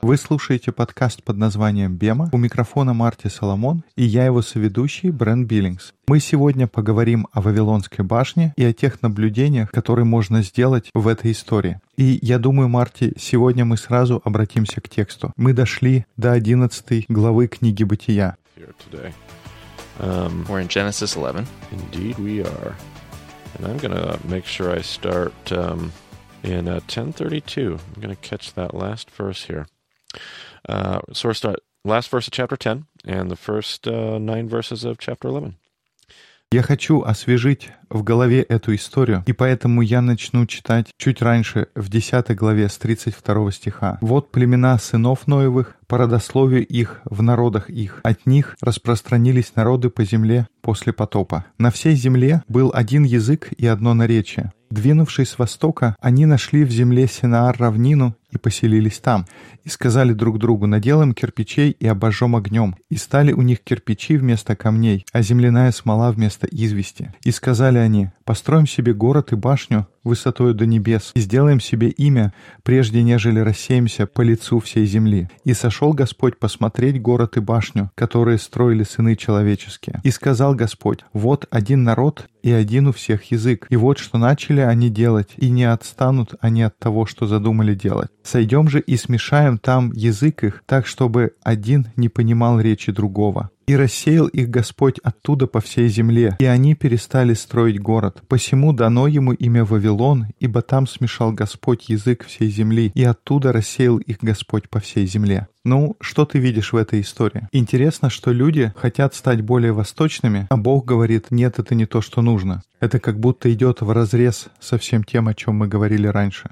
Вы слушаете подкаст под названием «Бема». У микрофона Марти Соломон и я его соведущий Брэн Биллингс. Мы сегодня поговорим о Вавилонской башне и о тех наблюдениях, которые можно сделать в этой истории. И я думаю, Марти, сегодня мы сразу обратимся к тексту. Мы дошли до 11 главы книги «Бытия». Um, We're in Genesis 11. indeed, we are. And I'm going to make sure I start um, in uh, 1032. I'm going to catch that last verse here. Uh, so we're start last verse of chapter 10 and the first uh, nine verses of chapter 11. Я хочу освежить в голове эту историю, и поэтому я начну читать чуть раньше, в 10 главе с 32 стиха. «Вот племена сынов Ноевых, по родословию их в народах их. От них распространились народы по земле после потопа. На всей земле был один язык и одно наречие. Двинувшись с востока, они нашли в земле Синаар равнину и поселились там. И сказали друг другу, наделаем кирпичей и обожжем огнем. И стали у них кирпичи вместо камней, а земляная смола вместо извести. И сказали они, построим себе город и башню высотою до небес, и сделаем себе имя, прежде нежели рассеемся по лицу всей земли. И сошел Господь посмотреть город и башню, которые строили сыны человеческие. И сказал Господь, вот один народ и один у всех язык. И вот что начали они делать, и не отстанут они от того, что задумали делать. Сойдем же и смешаем там язык их, так, чтобы один не понимал речи другого. И рассеял их Господь оттуда по всей земле, и они перестали строить город. Посему дано ему имя Вавилон, ибо там смешал Господь язык всей земли, и оттуда рассеял их Господь по всей земле. Ну, что ты видишь в этой истории? Интересно, что люди хотят стать более восточными, а Бог говорит, нет, это не то, что нужно. Это как будто идет в разрез со всем тем, о чем мы говорили раньше.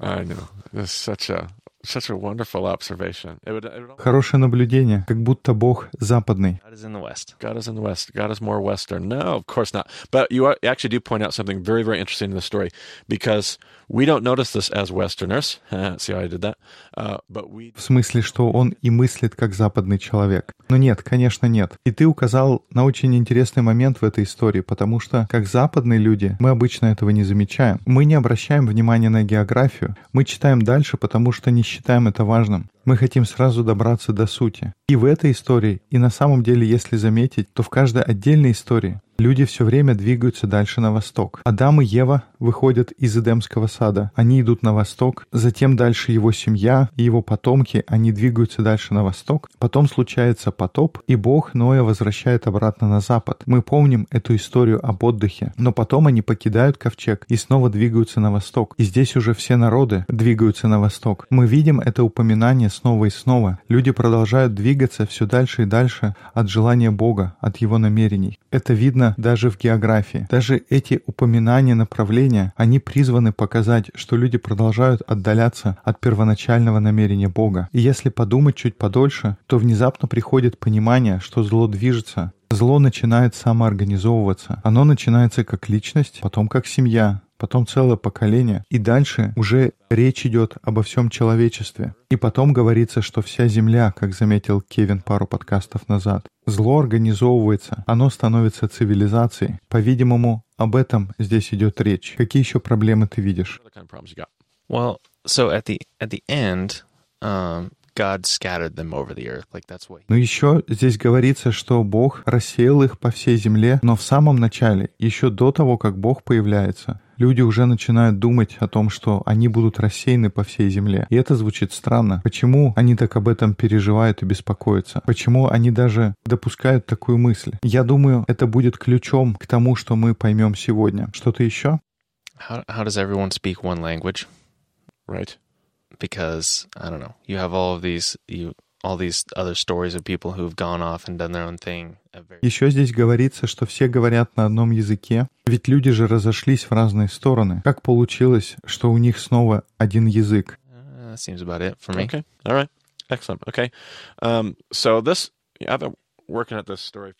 I know. That's such a such a wonderful observation. It would, it would Хорошее наблюдение, как будто Бог западный. God is in the West. God is in the West. God is more Western. No, of course not. But you are, you actually do point out something very, very interesting in the story because we don't notice this as Westerners. See how I did that? Uh, but we В смысле, что он и мыслит как западный человек. Но нет, конечно, нет. И ты указал на очень интересный момент в этой истории, потому что, как западные люди, мы обычно этого не замечаем. Мы не обращаем внимания на географию. Мы читаем дальше, потому что не считаем это важным. Мы хотим сразу добраться до сути. И в этой истории, и на самом деле, если заметить, то в каждой отдельной истории люди все время двигаются дальше на восток. Адам и Ева выходят из Эдемского сада. Они идут на восток, затем дальше его семья и его потомки, они двигаются дальше на восток. Потом случается потоп, и Бог Ноя возвращает обратно на запад. Мы помним эту историю об отдыхе. Но потом они покидают ковчег и снова двигаются на восток. И здесь уже все народы двигаются на восток. Мы видим это упоминание снова и снова. Люди продолжают двигаться все дальше и дальше от желания Бога, от Его намерений. Это видно даже в географии. Даже эти упоминания направления, они призваны показать, что люди продолжают отдаляться от первоначального намерения Бога. И если подумать чуть подольше, то внезапно приходит понимание, что зло движется, Зло начинает самоорганизовываться. Оно начинается как личность, потом как семья, потом целое поколение. И дальше уже речь идет обо всем человечестве. И потом говорится, что вся Земля, как заметил Кевин пару подкастов назад, зло организовывается, оно становится цивилизацией. По-видимому, об этом здесь идет речь. Какие еще проблемы ты видишь? Well, so at the at the end, um, God scattered them over the earth. Like that's what. Но еще здесь говорится, что Бог рассеял их по всей земле, но в самом начале, еще до того, как Бог появляется, люди уже начинают думать о том, что они будут рассеяны по всей земле. И это звучит странно. Почему они так об этом переживают и беспокоятся? Почему они даже допускают такую мысль? Я думаю, это будет ключом к тому, что мы поймем сегодня. Что-то еще? How how does everyone speak one language? Right. Because I don't know. You have all of these you all these other stories of people who've gone off and done their own thing. at very- Еще здесь говорится, что все говорят на одном языке, ведь люди же разошлись в разные стороны. Как получилось, что у них снова один язык? Uh, that seems about it for me. Okay. All right. Excellent. Okay. Um, so this, yeah,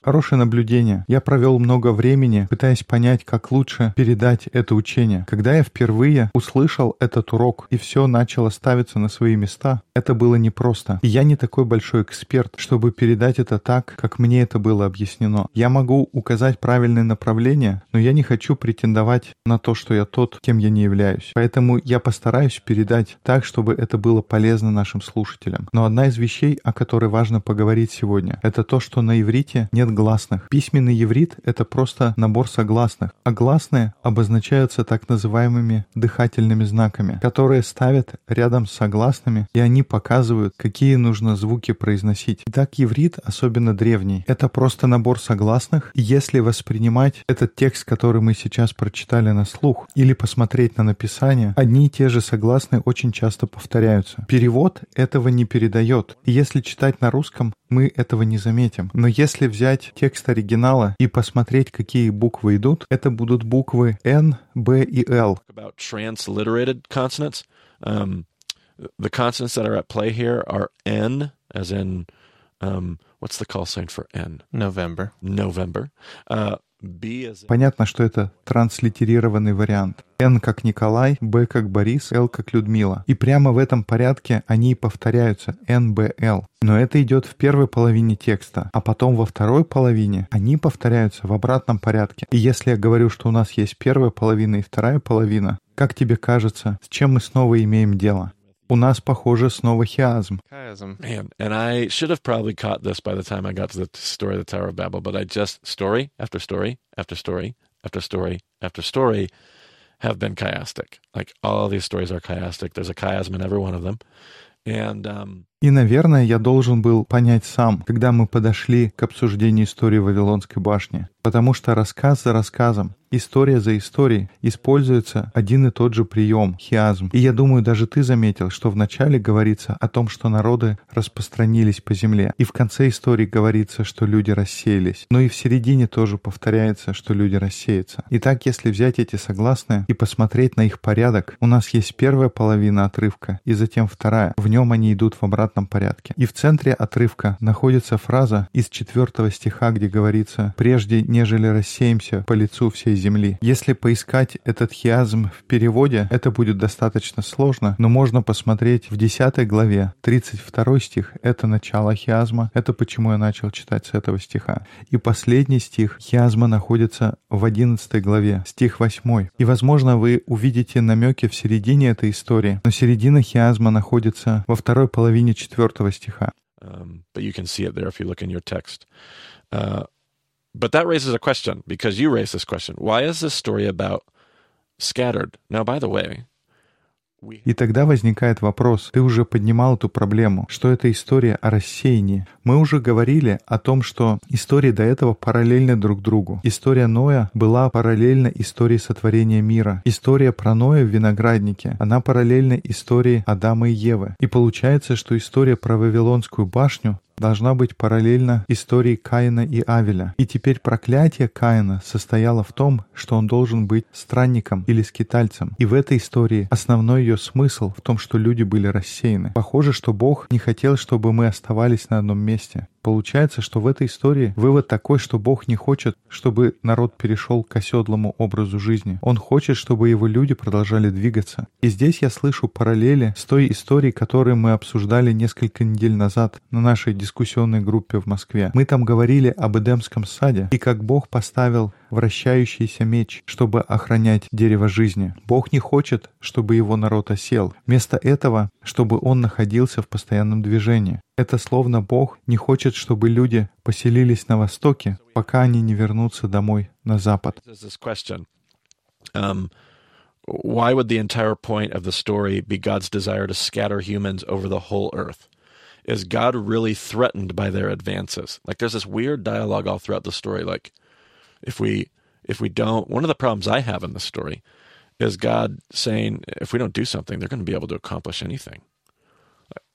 Хорошее наблюдение. Я провел много времени, пытаясь понять, как лучше передать это учение. Когда я впервые услышал этот урок, и все начало ставиться на свои места, это было непросто. И я не такой большой эксперт, чтобы передать это так, как мне это было объяснено. Я могу указать правильное направление, но я не хочу претендовать на то, что я тот, кем я не являюсь. Поэтому я постараюсь передать так, чтобы это было полезно нашим слушателям. Но одна из вещей, о которой важно поговорить сегодня, это то, что на иврите нет гласных. Письменный иврит — это просто набор согласных, а гласные обозначаются так называемыми дыхательными знаками, которые ставят рядом с согласными, и они показывают, какие нужно звуки произносить. Итак, иврит, особенно древний, это просто набор согласных, если воспринимать этот текст, который мы сейчас прочитали на слух, или посмотреть на написание, одни и те же согласные очень часто повторяются. Перевод этого не передает. Если читать на русском, мы этого не заметим. Но если взять текст оригинала и посмотреть, какие буквы идут, это будут буквы N, B и L. About transliterated consonants. Um, the consonants that are at play here are N, as in, um, what's the call sign for N? November. November. Uh, Понятно, что это транслитерированный вариант. Н как Николай, Б как Борис, Л как Людмила. И прямо в этом порядке они и повторяются Н, Б, Л. Но это идет в первой половине текста, а потом во второй половине они повторяются в обратном порядке. И если я говорю, что у нас есть первая половина и вторая половина, как тебе кажется, с чем мы снова имеем дело? У нас, похоже, снова хиазм. Chiasm. Man, and I should have probably caught this by the time I got to the story of the Tower of Babel, but I just story after story after story after story after story have been chiastic. Like all these stories are chiastic. There's a chiasm in every one of them. And um, И, наверное, я должен был понять сам, когда мы подошли к обсуждению истории Вавилонской башни. Потому что рассказ за рассказом, история за историей используется один и тот же прием — хиазм. И я думаю, даже ты заметил, что в начале говорится о том, что народы распространились по земле. И в конце истории говорится, что люди рассеялись. Но и в середине тоже повторяется, что люди рассеются. Итак, если взять эти согласные и посмотреть на их порядок, у нас есть первая половина отрывка и затем вторая. В нем они идут в обратном порядке. И в центре отрывка находится фраза из четвертого стиха, где говорится «прежде нежели рассеемся по лицу всей земли». Если поискать этот хиазм в переводе, это будет достаточно сложно, но можно посмотреть в 10 главе, 32 стих — это начало хиазма, это почему я начал читать с этого стиха. И последний стих хиазма находится в 11 главе, стих 8. И, возможно, вы увидите намеки в середине этой истории, но середина хиазма находится во второй половине 4 стиха. um, but you can see it there if you look in your text. Uh, but that raises a question because you raised this question. Why is this story about scattered? Now, by the way, we И тогда возникает вопрос, ты уже поднимал эту проблему, что это история о рассеянии. Мы уже говорили о том, что истории до этого параллельны друг другу. История Ноя была параллельна истории сотворения мира. История про Ноя в винограднике, она параллельна истории Адама и Евы. И получается, что история про Вавилонскую башню должна быть параллельна истории Каина и Авеля. И теперь проклятие Каина состояло в том, что он должен быть странником или скитальцем. И в этой истории основной ее смысл в том, что люди были рассеяны. Похоже, что Бог не хотел, чтобы мы оставались на одном месте. Получается, что в этой истории вывод такой, что Бог не хочет, чтобы народ перешел к оседлому образу жизни. Он хочет, чтобы его люди продолжали двигаться. И здесь я слышу параллели с той историей, которую мы обсуждали несколько недель назад на нашей дискуссионной группе в Москве. Мы там говорили об Эдемском саде и как Бог поставил вращающийся меч, чтобы охранять дерево жизни. Бог не хочет, чтобы его народ осел. Вместо этого, чтобы он находился в постоянном движении. Это словно Бог не хочет, чтобы люди поселились на востоке, пока они не вернутся домой на запад. Um, why would the entire point of the story be God's desire to scatter humans over the whole earth? Is God really threatened by their advances? Like there's this weird dialogue all throughout the story. Like if we if we don't one of the problems I have in the story is God saying if we don't do something, they're going to be able to accomplish anything.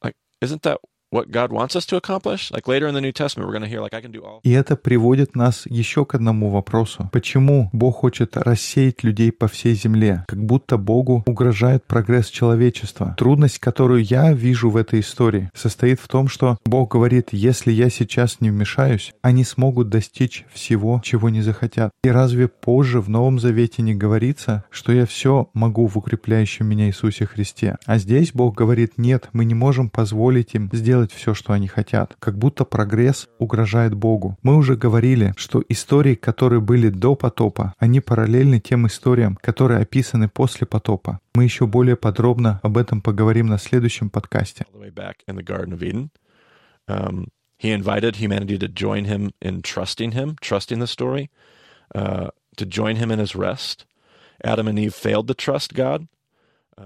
Like isn't that what God wants us to accomplish. Like later in the New Testament, we're going to hear, like, I can do all. И это приводит нас еще к одному вопросу. Почему Бог хочет рассеять людей по всей земле? Как будто Богу угрожает прогресс человечества. Трудность, которую я вижу в этой истории, состоит в том, что Бог говорит, если я сейчас не вмешаюсь, они смогут достичь всего, чего не захотят. И разве позже в Новом Завете не говорится, что я все могу в укрепляющем меня Иисусе Христе? А здесь Бог говорит, нет, мы не можем позволить им сделать все, что они хотят. Как будто прогресс угрожает Богу. Мы уже говорили, что истории, которые были до потопа, они параллельны тем историям, которые описаны после потопа. Мы еще более подробно об этом поговорим на следующем подкасте. Um, he invited humanity to join him in trusting him, trusting the story, uh, to join him in his rest. Adam and Eve failed to trust God.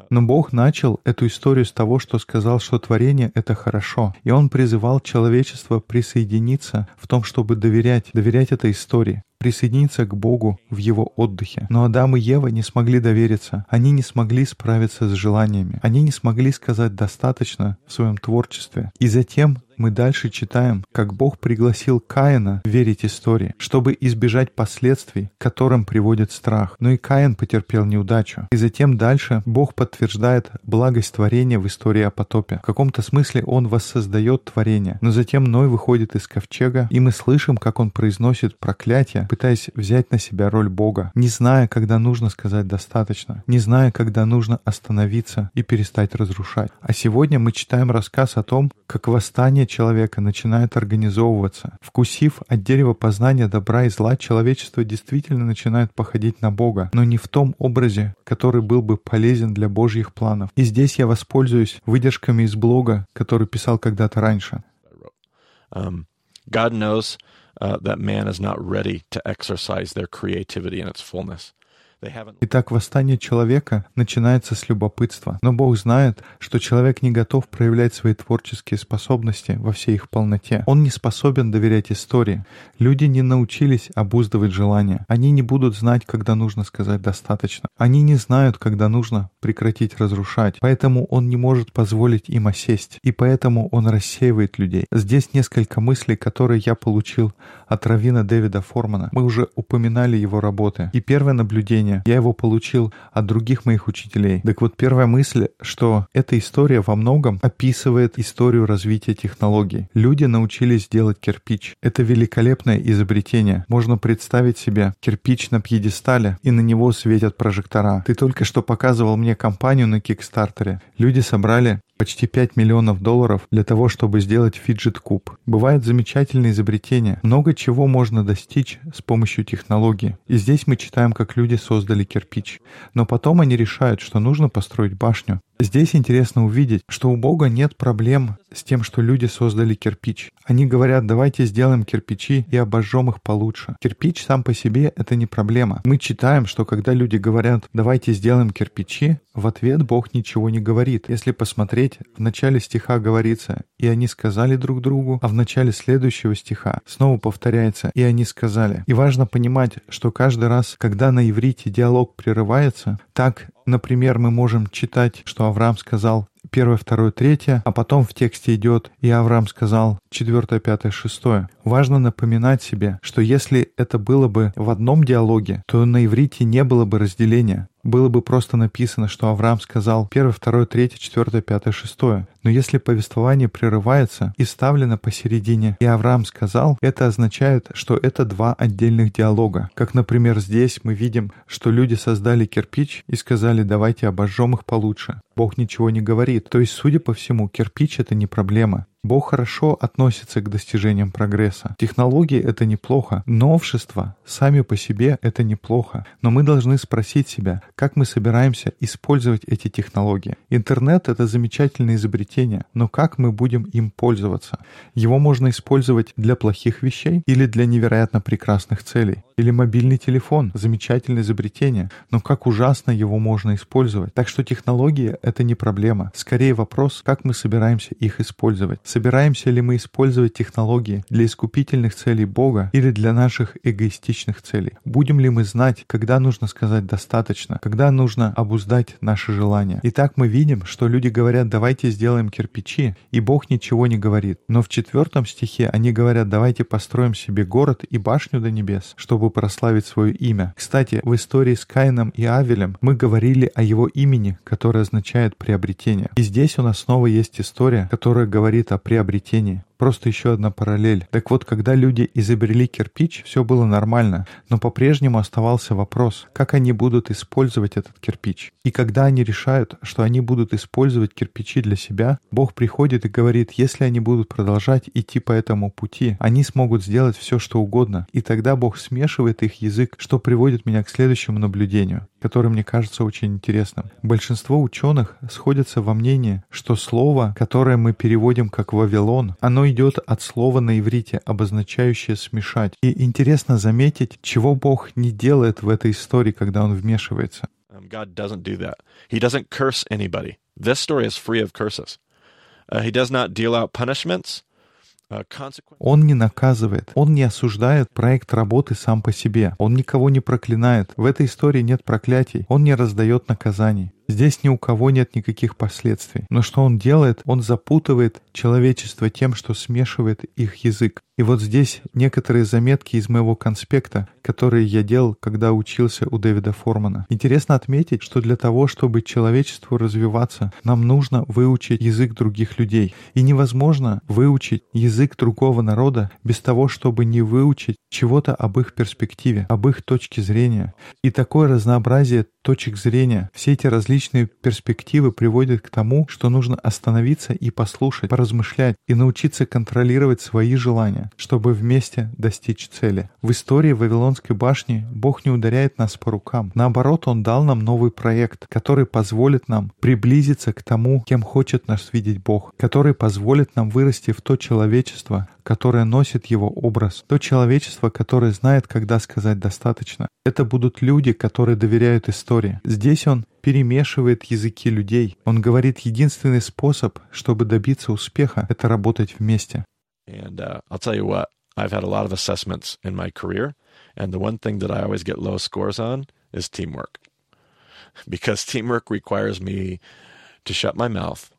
Но Бог начал эту историю с того, что сказал, что творение — это хорошо. И Он призывал человечество присоединиться в том, чтобы доверять, доверять этой истории присоединиться к Богу в его отдыхе. Но Адам и Ева не смогли довериться. Они не смогли справиться с желаниями. Они не смогли сказать достаточно в своем творчестве. И затем мы дальше читаем, как Бог пригласил Каина верить истории, чтобы избежать последствий, к которым приводит страх. Но и Каин потерпел неудачу. И затем дальше Бог подтверждает благость творения в истории о потопе. В каком-то смысле Он воссоздает творение. Но затем Ной выходит из ковчега, и мы слышим, как он произносит проклятие, пытаясь взять на себя роль Бога, не зная, когда нужно сказать достаточно, не зная, когда нужно остановиться и перестать разрушать. А сегодня мы читаем рассказ о том, как восстание человека начинает организовываться. Вкусив от дерева познания добра и зла, человечество действительно начинает походить на Бога, но не в том образе, который был бы полезен для Божьих планов. И здесь я воспользуюсь выдержками из блога, который писал когда-то раньше. Um, God knows uh, that man is not ready to exercise their creativity in its fullness. Итак, восстание человека начинается с любопытства. Но Бог знает, что человек не готов проявлять свои творческие способности во всей их полноте. Он не способен доверять истории. Люди не научились обуздывать желания. Они не будут знать, когда нужно сказать «достаточно». Они не знают, когда нужно прекратить разрушать. Поэтому он не может позволить им осесть. И поэтому он рассеивает людей. Здесь несколько мыслей, которые я получил от равина Дэвида Формана. Мы уже упоминали его работы. И первое наблюдение я его получил от других моих учителей. Так вот, первая мысль, что эта история во многом описывает историю развития технологий. Люди научились делать кирпич. Это великолепное изобретение. Можно представить себе кирпич на пьедестале, и на него светят прожектора. Ты только что показывал мне компанию на Кикстартере. Люди собрали почти 5 миллионов долларов для того, чтобы сделать фиджет-куб. Бывают замечательные изобретения. Много чего можно достичь с помощью технологии. И здесь мы читаем, как люди создали кирпич. Но потом они решают, что нужно построить башню. Здесь интересно увидеть, что у Бога нет проблем с тем, что люди создали кирпич. Они говорят, давайте сделаем кирпичи и обожжем их получше. Кирпич сам по себе — это не проблема. Мы читаем, что когда люди говорят, давайте сделаем кирпичи, в ответ Бог ничего не говорит. Если посмотреть, в начале стиха говорится, и они сказали друг другу, а в начале следующего стиха снова повторяется, и они сказали. И важно понимать, что каждый раз, когда на иврите диалог прерывается, так Например, мы можем читать, что Авраам сказал первое, второе, третье, а потом в тексте идет «И Авраам сказал четвертое, пятое, шестое». Важно напоминать себе, что если это было бы в одном диалоге, то на иврите не было бы разделения. Было бы просто написано, что Авраам сказал первое, второе, третье, четвертое, пятое, шестое. Но если повествование прерывается и ставлено посередине, и Авраам сказал, это означает, что это два отдельных диалога. Как, например, здесь мы видим, что люди создали кирпич и сказали, давайте обожжем их получше. Бог ничего не говорит. То есть, судя по всему, кирпич — это не проблема. Бог хорошо относится к достижениям прогресса. Технологии — это неплохо. Новшества сами по себе — это неплохо. Но мы должны спросить себя, как мы собираемся использовать эти технологии. Интернет — это замечательное изобретение, но как мы будем им пользоваться? Его можно использовать для плохих вещей или для невероятно прекрасных целей. Или мобильный телефон — замечательное изобретение, но как ужасно его можно использовать. Так что технологии — это не проблема. Скорее вопрос, как мы собираемся их использовать. Собираемся ли мы использовать технологии для искупительных целей Бога или для наших эгоистичных целей? Будем ли мы знать, когда нужно сказать «достаточно», когда нужно обуздать наши желания? Итак, мы видим, что люди говорят «давайте сделаем кирпичи», и Бог ничего не говорит. Но в четвертом стихе они говорят «давайте построим себе город и башню до небес, чтобы прославить свое имя». Кстати, в истории с Каином и Авелем мы говорили о его имени, которое означает приобретение. И здесь у нас снова есть история, которая говорит о приобретении. Просто еще одна параллель. Так вот, когда люди изобрели кирпич, все было нормально, но по-прежнему оставался вопрос, как они будут использовать этот кирпич. И когда они решают, что они будут использовать кирпичи для себя, Бог приходит и говорит, если они будут продолжать идти по этому пути, они смогут сделать все, что угодно. И тогда Бог смешивает их язык, что приводит меня к следующему наблюдению, которое мне кажется очень интересным. Большинство ученых сходятся во мнении, что слово, которое мы переводим как «Вавилон», оно идет от слова на иврите, обозначающее «смешать». И интересно заметить, чего Бог не делает в этой истории, когда Он вмешивается. Um, God doesn't do that. He doesn't curse anybody. This story is free of curses. Uh, he does not deal out punishments. Uh, он не наказывает, он не осуждает проект работы сам по себе, он никого не проклинает. В этой истории нет проклятий, он не раздает наказаний. Здесь ни у кого нет никаких последствий. Но что он делает? Он запутывает человечество тем, что смешивает их язык. И вот здесь некоторые заметки из моего конспекта, которые я делал, когда учился у Дэвида Формана. Интересно отметить, что для того, чтобы человечеству развиваться, нам нужно выучить язык других людей. И невозможно выучить язык другого народа без того, чтобы не выучить чего-то об их перспективе, об их точке зрения. И такое разнообразие точек зрения, все эти различные перспективы приводят к тому, что нужно остановиться и послушать, поразмышлять и научиться контролировать свои желания, чтобы вместе достичь цели. В истории Вавилонской башни Бог не ударяет нас по рукам. Наоборот, Он дал нам новый проект, который позволит нам приблизиться к тому, кем хочет нас видеть Бог, который позволит нам вырасти в то человечество, которое носит его образ, то человечество, которое знает, когда сказать достаточно. Это будут люди, которые доверяют истории. Здесь он перемешивает языки людей. Он говорит, единственный способ, чтобы добиться успеха, это работать вместе. Uh. Because teamwork requires me to shut my mouth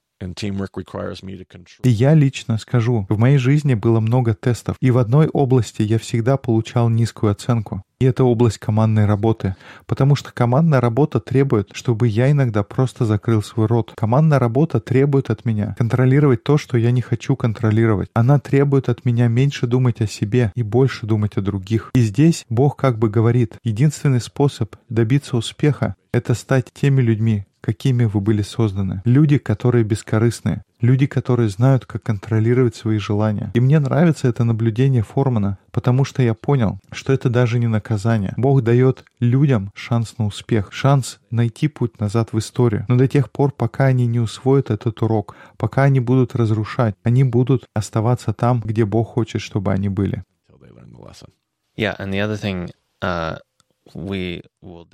и я лично скажу, в моей жизни было много тестов, и в одной области я всегда получал низкую оценку. И это область командной работы. Потому что командная работа требует, чтобы я иногда просто закрыл свой рот. Командная работа требует от меня контролировать то, что я не хочу контролировать. Она требует от меня меньше думать о себе и больше думать о других. И здесь Бог как бы говорит, единственный способ добиться успеха — это стать теми людьми, какими вы были созданы. Люди, которые бескорыстные. Люди, которые знают, как контролировать свои желания. И мне нравится это наблюдение Формана, потому что я понял, что это даже не наказание. Бог дает людям шанс на успех, шанс найти путь назад в историю. Но до тех пор, пока они не усвоят этот урок, пока они будут разрушать, они будут оставаться там, где Бог хочет, чтобы они были. Yeah, and the other thing, uh,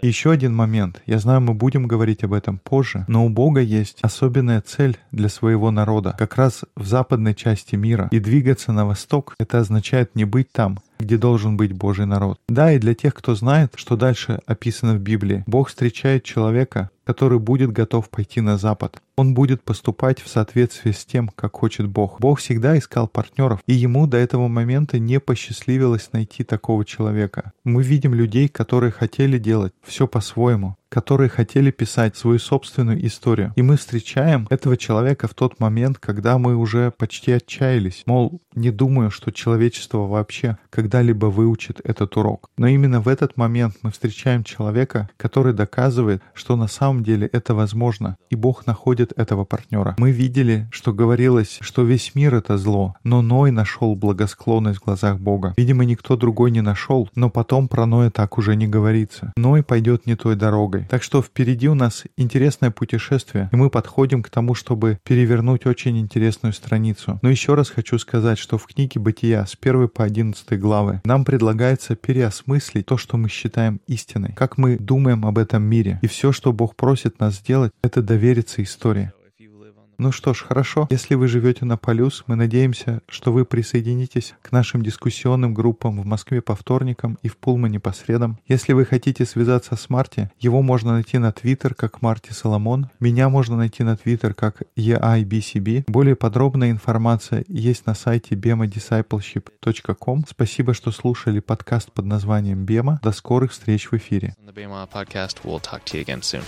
еще один момент. Я знаю, мы будем говорить об этом позже, но у Бога есть особенная цель для своего народа, как раз в западной части мира. И двигаться на восток — это означает не быть там, где должен быть Божий народ. Да, и для тех, кто знает, что дальше описано в Библии, Бог встречает человека, который будет готов пойти на Запад. Он будет поступать в соответствии с тем, как хочет Бог. Бог всегда искал партнеров, и ему до этого момента не посчастливилось найти такого человека. Мы видим людей, которые хотели делать все по-своему, которые хотели писать свою собственную историю. И мы встречаем этого человека в тот момент, когда мы уже почти отчаялись. Мол, не думаю, что человечество вообще когда-либо выучит этот урок. Но именно в этот момент мы встречаем человека, который доказывает, что на самом деле это возможно, и Бог находит этого партнера. Мы видели, что говорилось, что весь мир — это зло, но Ной нашел благосклонность в глазах Бога. Видимо, никто другой не нашел, но потом про Ноя так уже не говорится. Ной пойдет не той дорогой дорогой. Так что впереди у нас интересное путешествие, и мы подходим к тому, чтобы перевернуть очень интересную страницу. Но еще раз хочу сказать, что в книге «Бытия» с 1 по 11 главы нам предлагается переосмыслить то, что мы считаем истиной, как мы думаем об этом мире. И все, что Бог просит нас сделать, это довериться истории. Ну что ж, хорошо. Если вы живете на Полюс, мы надеемся, что вы присоединитесь к нашим дискуссионным группам в Москве по вторникам и в Пулмане по средам. Если вы хотите связаться с Марти, его можно найти на Твиттер как Марти Соломон. Меня можно найти на Твиттер как EIBCB. Более подробная информация есть на сайте bemadiscipleship.com. Спасибо, что слушали подкаст под названием «Бема». До скорых встреч в эфире. We'll talk to you again soon.